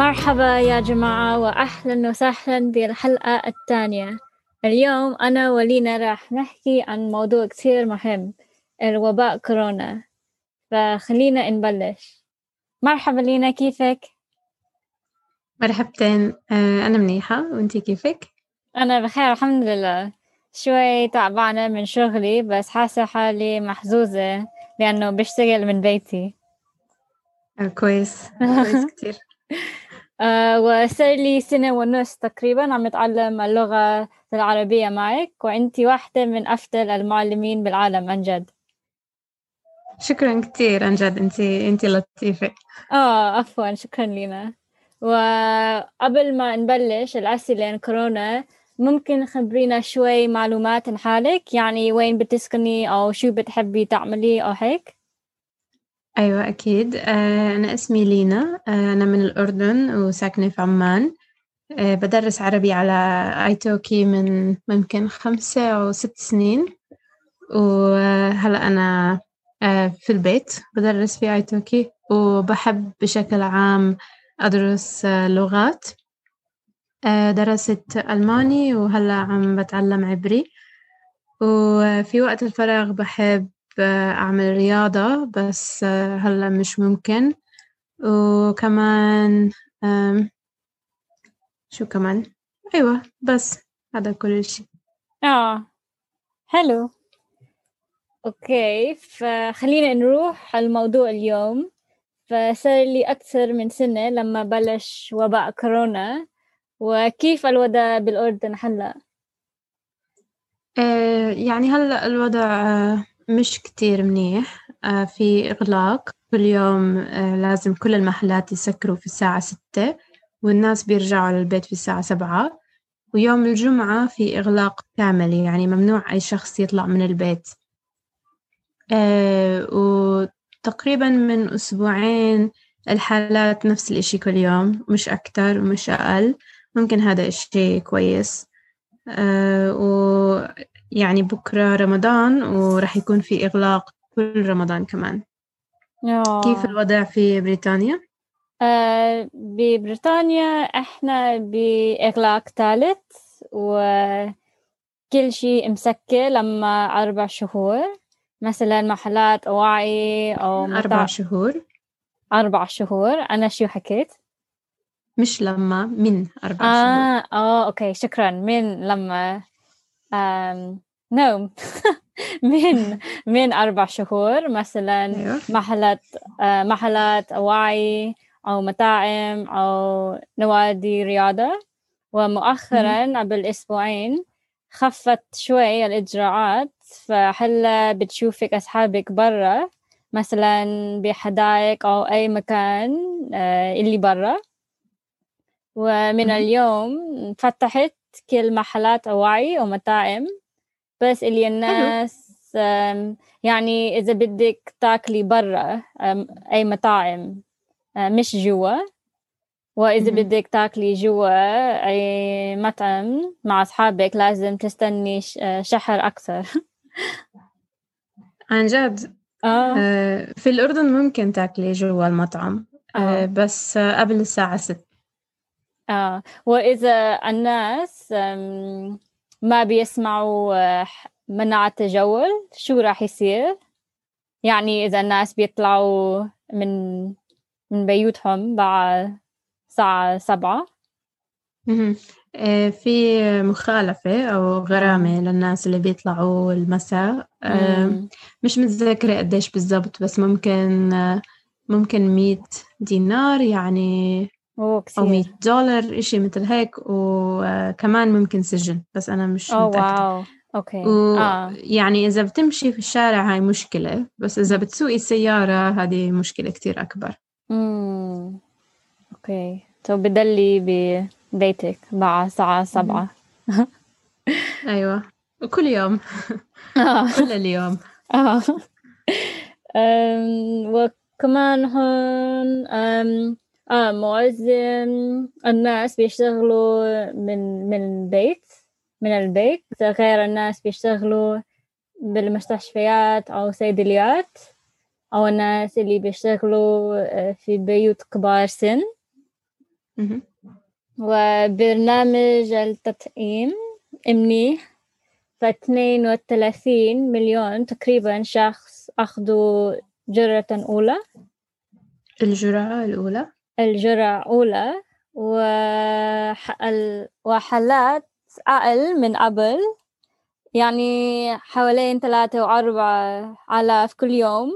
مرحبا يا جماعة وأهلا وسهلا بالحلقة الثانية. اليوم أنا ولينا راح نحكي عن موضوع كثير مهم الوباء كورونا. فخلينا نبلش. مرحبا لينا كيفك؟ مرحبتين. آه، أنا منيحة. وأنتي كيفك؟ أنا بخير الحمد لله. شوي تعبانة من شغلي بس حاسة حالي محظوظة لأنه بشتغل من بيتي. آه، كويس. كويس كتير. وصار لي سنة ونص تقريبا عم أتعلم اللغة العربية معك وأنت واحدة من أفضل المعلمين بالعالم عن جد. شكرا كتير عن جد أنتي أنتي لطيفة. آه عفوا شكرا لنا وقبل ما نبلش الأسئلة عن كورونا ممكن خبرينا شوي معلومات عن حالك يعني وين بتسكني أو شو بتحبي تعملي أو هيك؟ أيوة أكيد. آه، أنا اسمي لينا. آه، أنا من الأردن وساكنة في عمان. آه، بدرس عربي على italki من ممكن خمسة أو ست سنين. وهلأ أنا في البيت بدرس في italki وبحب بشكل عام أدرس لغات. درست ألماني وهلأ عم بتعلم عبري. وفي وقت الفراغ بحب أعمل رياضة بس هلأ مش ممكن. وكمان شو كمان؟ أيوة بس هذا كل شيء آه حلو. أوكي فخلينا نروح على الموضوع اليوم. فصار لي أكثر من سنة لما بلش وباء كورونا. وكيف الوضع بالأردن هلأ؟ آه يعني هلأ الوضع آه مش كتير منيح آه في إغلاق. كل يوم آه لازم كل المحلات يسكروا في الساعة ستة والناس بيرجعوا للبيت في الساعة سبعة. ويوم الجمعة في إغلاق كامل يعني ممنوع أي شخص يطلع من البيت. آه وتقريبا من أسبوعين الحالات نفس الإشي كل يوم مش أكتر ومش أقل. ممكن هذا إشي كويس. آه ويعني بكرة رمضان وراح يكون في إغلاق كل رمضان كمان. أوه. كيف الوضع في بريطانيا؟ آه ببريطانيا إحنا بإغلاق ثالث وكل شيء مسكر لما أربع شهور. مثلا محلات أواعي أو أربع شهور. أربع شهور. أنا شو حكيت؟ مش لما من أربع آه شهور. آه أوكي شكرا. من لما نوم. من من أربع شهور مثلا أيوة. محلات محلات أواعي أو مطاعم أو نوادي رياضة. ومؤخرا قبل أسبوعين خفت شوي الإجراءات. فهلأ بتشوفك أصحابك برا مثلا بحدائق أو أي مكان اللي برا. ومن. اليوم فتحت كل محلات أواعي ومطاعم بس اللي الناس يعني إذا بدك تاكلي برا أي مطاعم آه، مش جوا وإذا. بدك تاكلي جوا أي مطعم مع أصحابك لازم تستني آه، شهر أكثر عن جد آه آه، في الأردن ممكن تاكلي جوا المطعم آه،. بس قبل الساعة ست آه وإذا الناس ما بيسمعوا آه، منع التجول شو راح يصير؟ يعني إذا الناس بيطلعوا من من بيوتهم بعد الساعة سبعة. آه، في مخالفة أو غرامة للناس اللي بيطلعوا المساء آه،. مش متذكرة قديش بالضبط بس ممكن ممكن مية دينار يعني أوه أو كثير. مية دولار إشي مثل هيك وكمان ممكن سجن بس أنا مش أوه متأكدة. wow okay. آه. ويعني إذا بتمشي في الشارع هاي مشكلة بس إذا بتسوقي سيارة هذه مشكلة كتير أكبر. مم. okay. so بتضلي ببيتك بعد الساعة سبعة. أيوة. وكل يوم. آه. كل اليوم. آه. وكمان هون آه معظم الناس بيشتغلوا من من البيت من البيت غير الناس بيشتغلوا بالمستشفيات أو صيدليات أو الناس اللي بيشتغلوا آه، في بيوت كبار سن. وبرنامج التطعيم منيح. فاثنين وثلاثين مليون تقريبا شخص أخذوا جرعة أولى. الجرعة الأولى. الجرعة أولى وح- ال- وحالات أقل من قبل يعني حوالين ثلاثة وأربعة آلاف كل يوم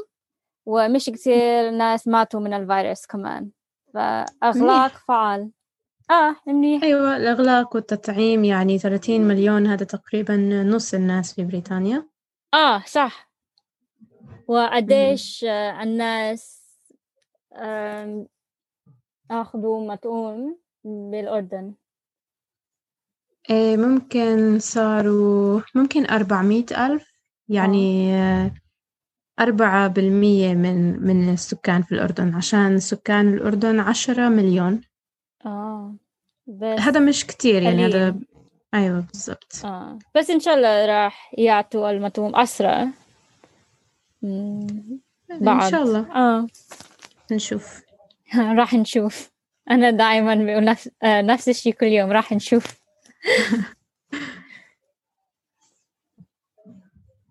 ومش كتير ناس ماتوا من الفيروس كمان. فأغلاق. فعال. آه منيح. أيوة الإغلاق والتطعيم يعني 30 مليون هذا تقريبا نص الناس في بريطانيا. آه صح. وقديش الناس أخذوا مطعوم بالأردن. إيه ممكن صاروا ممكن أربعمية ألف يعني أربعة بالمية من من السكان في الأردن عشان سكان الأردن عشرة مليون. آه بس هذا مش كتير يعني. هذا أيوة بالضبط. آه بس إن شاء الله راح يعطوا المطعوم أسرع. مم، إن بعد. شاء الله. آه. نشوف. راح نشوف أنا دائما بقول نفس, آه نفس الشيء كل يوم راح نشوف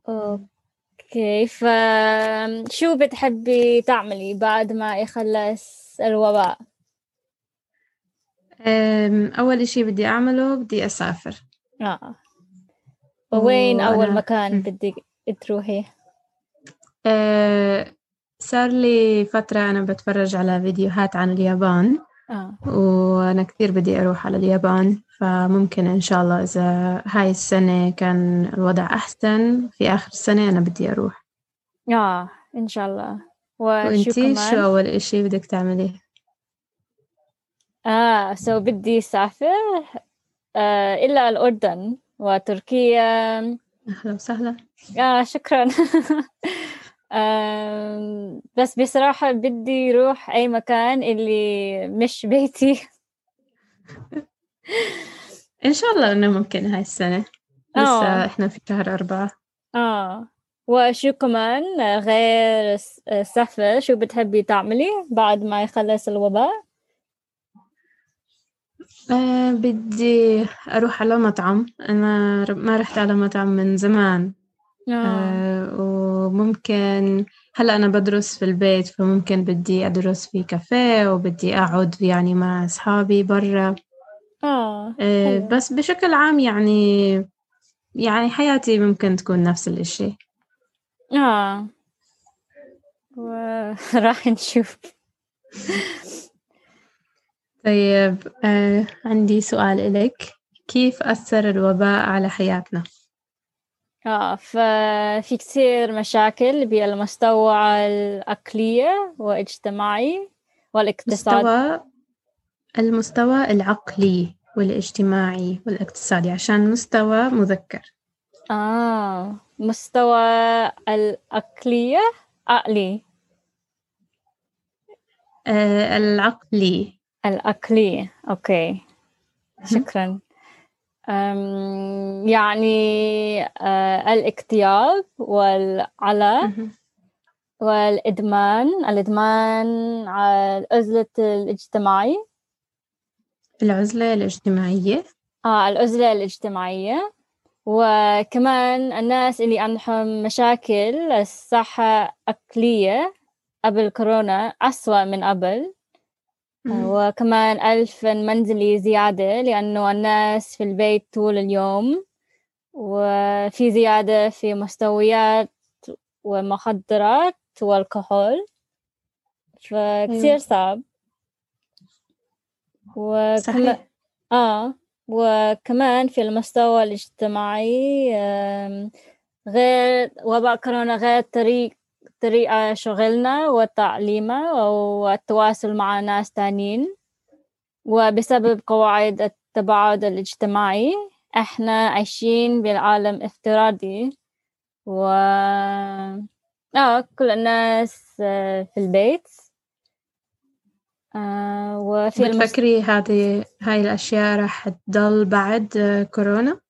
أوكي فشو بتحبي تعملي بعد ما يخلص الوباء؟ أم، أول إشي بدي أعمله بدي أسافر آه وين أول مكان. بدك تروحي؟ أه، صار لي فترة أنا بتفرج على فيديوهات عن اليابان آه. وأنا كثير بدي أروح على اليابان فممكن إن شاء الله إذا هاي السنة كان الوضع أحسن في آخر السنة أنا بدي أروح. آه إن شاء الله. وشو وإنتي؟ شو؟ أول إشي بدك تعمليه؟ آه سو بدي أسافر آه إلى الأردن وتركيا. أهلا وسهلا. آه شكرا. بس بصراحة بدي أروح أي مكان اللي مش بيتي. إن شاء الله إنه ممكن هاي السنة. لسه آه. إحنا في شهر أربعة. آه. وشو كمان؟ غير الس- السفر شو بتحبي تعملي بعد ما يخلص الوباء؟ أه بدي أروح على مطعم. أنا ما رحت على مطعم من زمان. آه. أه وممكن هلا أنا بدرس في البيت فممكن بدي أدرس في كافيه وبدي أقعد يعني مع أصحابي برا. آه حلو. بس بشكل عام يعني يعني حياتي ممكن تكون نفس الإشي. آه. وراح نشوف. طيب أه عندي سؤال إلك. كيف أثر الوباء على حياتنا؟ آه ففي كثير مشاكل بالمستوى الأقلية والاجتماعي والاقتصاد مستوى المستوى العقلي والاجتماعي والاقتصادي عشان مستوى مذكر. آه مستوى الأقلية أقلي آه العقلي. الأقلي أوكي. شكرا. يعني آه الاكتئاب والعلى. والإدمان الإدمان على العزلة الاجتماعي العزلة الاجتماعية آه العزلة الاجتماعية وكمان الناس اللي عندهم مشاكل الصحة أقلية قبل كورونا أسوأ من قبل. وكمان ألف منزلي زيادة لأنه الناس في البيت طول اليوم وفي زيادة في مستويات ومخدرات والكحول فكتير أيوة صعب. وكمان صحيح. آه وكمان في المستوى الاجتماعي غير وباء كورونا غير طريق طريقة شغلنا وتعليمنا والتواصل مع ناس تانيين وبسبب قواعد التباعد الاجتماعي إحنا عايشين بالعالم افتراضي و آه كل الناس آه، في البيت آه وفي. بتفكري هذه هاي الأشياء راح تضل بعد آه، كورونا؟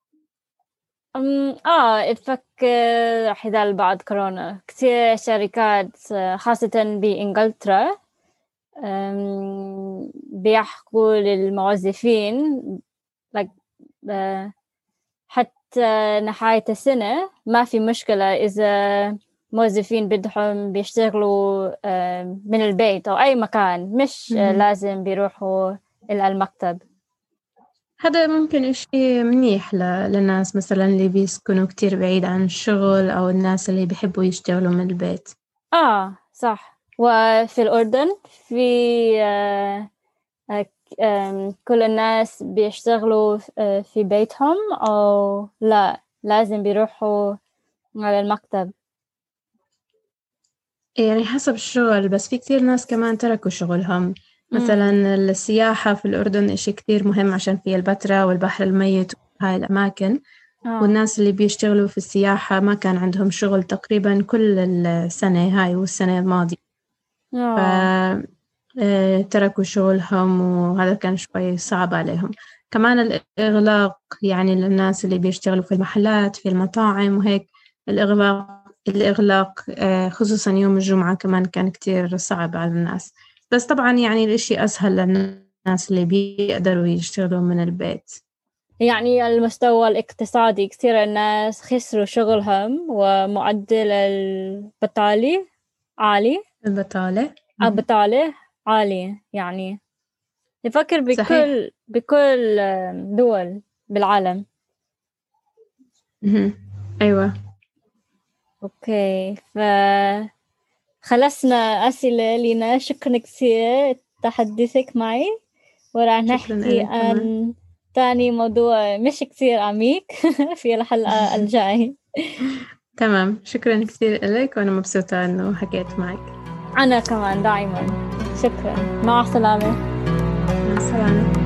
آه أتفكر راح يضل بعد كورونا. كثير شركات آه، خاصة بإنجلترا بيحكوا للموظفين حتى نهاية السنة ما في مشكلة إذا موظفين بدهم بيشتغلوا من البيت أو أي مكان. مش لازم بيروحوا إلى المكتب. هذا ممكن إشي منيح للناس مثلا اللي بيسكنوا كتير بعيد عن الشغل أو الناس اللي بيحبوا يشتغلوا من البيت. آه صح. وفي الأردن في آه، آه، كل الناس بيشتغلوا آه، في بيتهم أو لا لازم بيروحوا على المكتب. يعني حسب الشغل بس في كتير ناس كمان تركوا شغلهم. مثلا السياحة في الأردن إشي كتير مهم عشان في البتراء والبحر الميت وهاي الأماكن. آه. والناس اللي بيشتغلوا في السياحة ما كان عندهم شغل تقريبا كل السنة هاي والسنة الماضية. ف آه، تركوا شغلهم وهذا كان شوي صعب عليهم. كمان الإغلاق يعني للناس اللي بيشتغلوا في المحلات في المطاعم وهيك الإغلاق الإغلاق آه، خصوصا يوم الجمعة كمان كان كتير صعب على الناس. بس طبعا يعني الإشي أسهل للناس اللي بيقدروا يشتغلوا من البيت. يعني المستوى الاقتصادي كثير الناس خسروا شغلهم ومعدل البطالة عالي. البطالة. البطالة عالي يعني. يفكر بكل صحيح. بكل دول بالعالم. أيوة. أوكي ف خلصنا أسئلة لنا. شكرا كثير تحدثك معي. وراح نحكي عن تاني موضوع مش كثير عميق في الحلقة الجاي. تمام. شكرا كثير لك وأنا مبسوطة أنه حكيت معك. أنا كمان دائما شكرا. مع السلامة. مع السلامة.